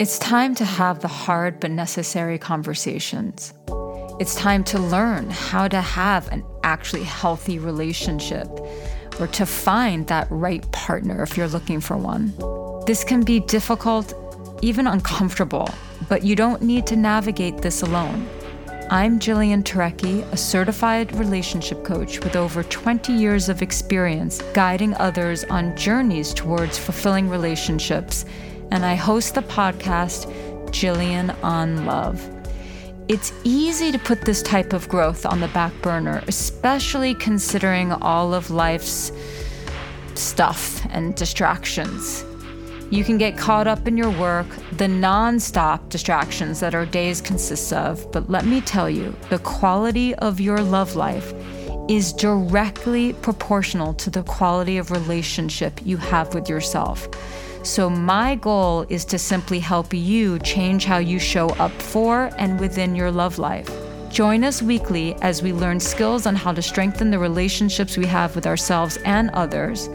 It's time to have the hard but necessary conversations. It's time to learn how to have an actually healthy relationship or to find that right partner if you're looking for one. This can be difficult, even uncomfortable, but you don't need to navigate this alone. I'm Jillian Turecki, a certified relationship coach with over 20 years of experience guiding others on journeys towards fulfilling relationships, and I host the podcast Jillian on Love. It's easy to put this type of growth on the back burner, especially considering all of life's stuff and distractions. You can get caught up in your work, the non-stop distractions that our days consist of, but let me tell you, the quality of your love life is directly proportional to the quality of relationship you have with yourself. So, my goal is to simply help you change how you show up for and within your love life. Join us weekly as we learn skills on how to strengthen the relationships we have with ourselves and others,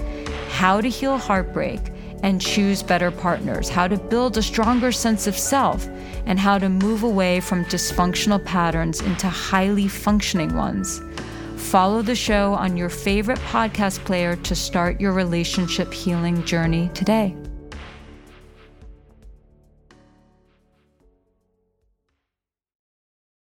how to heal heartbreak and choose better partners, how to build a stronger sense of self, and how to move away from dysfunctional patterns into highly functioning ones. Follow the show on your favorite podcast player to start your relationship healing journey today.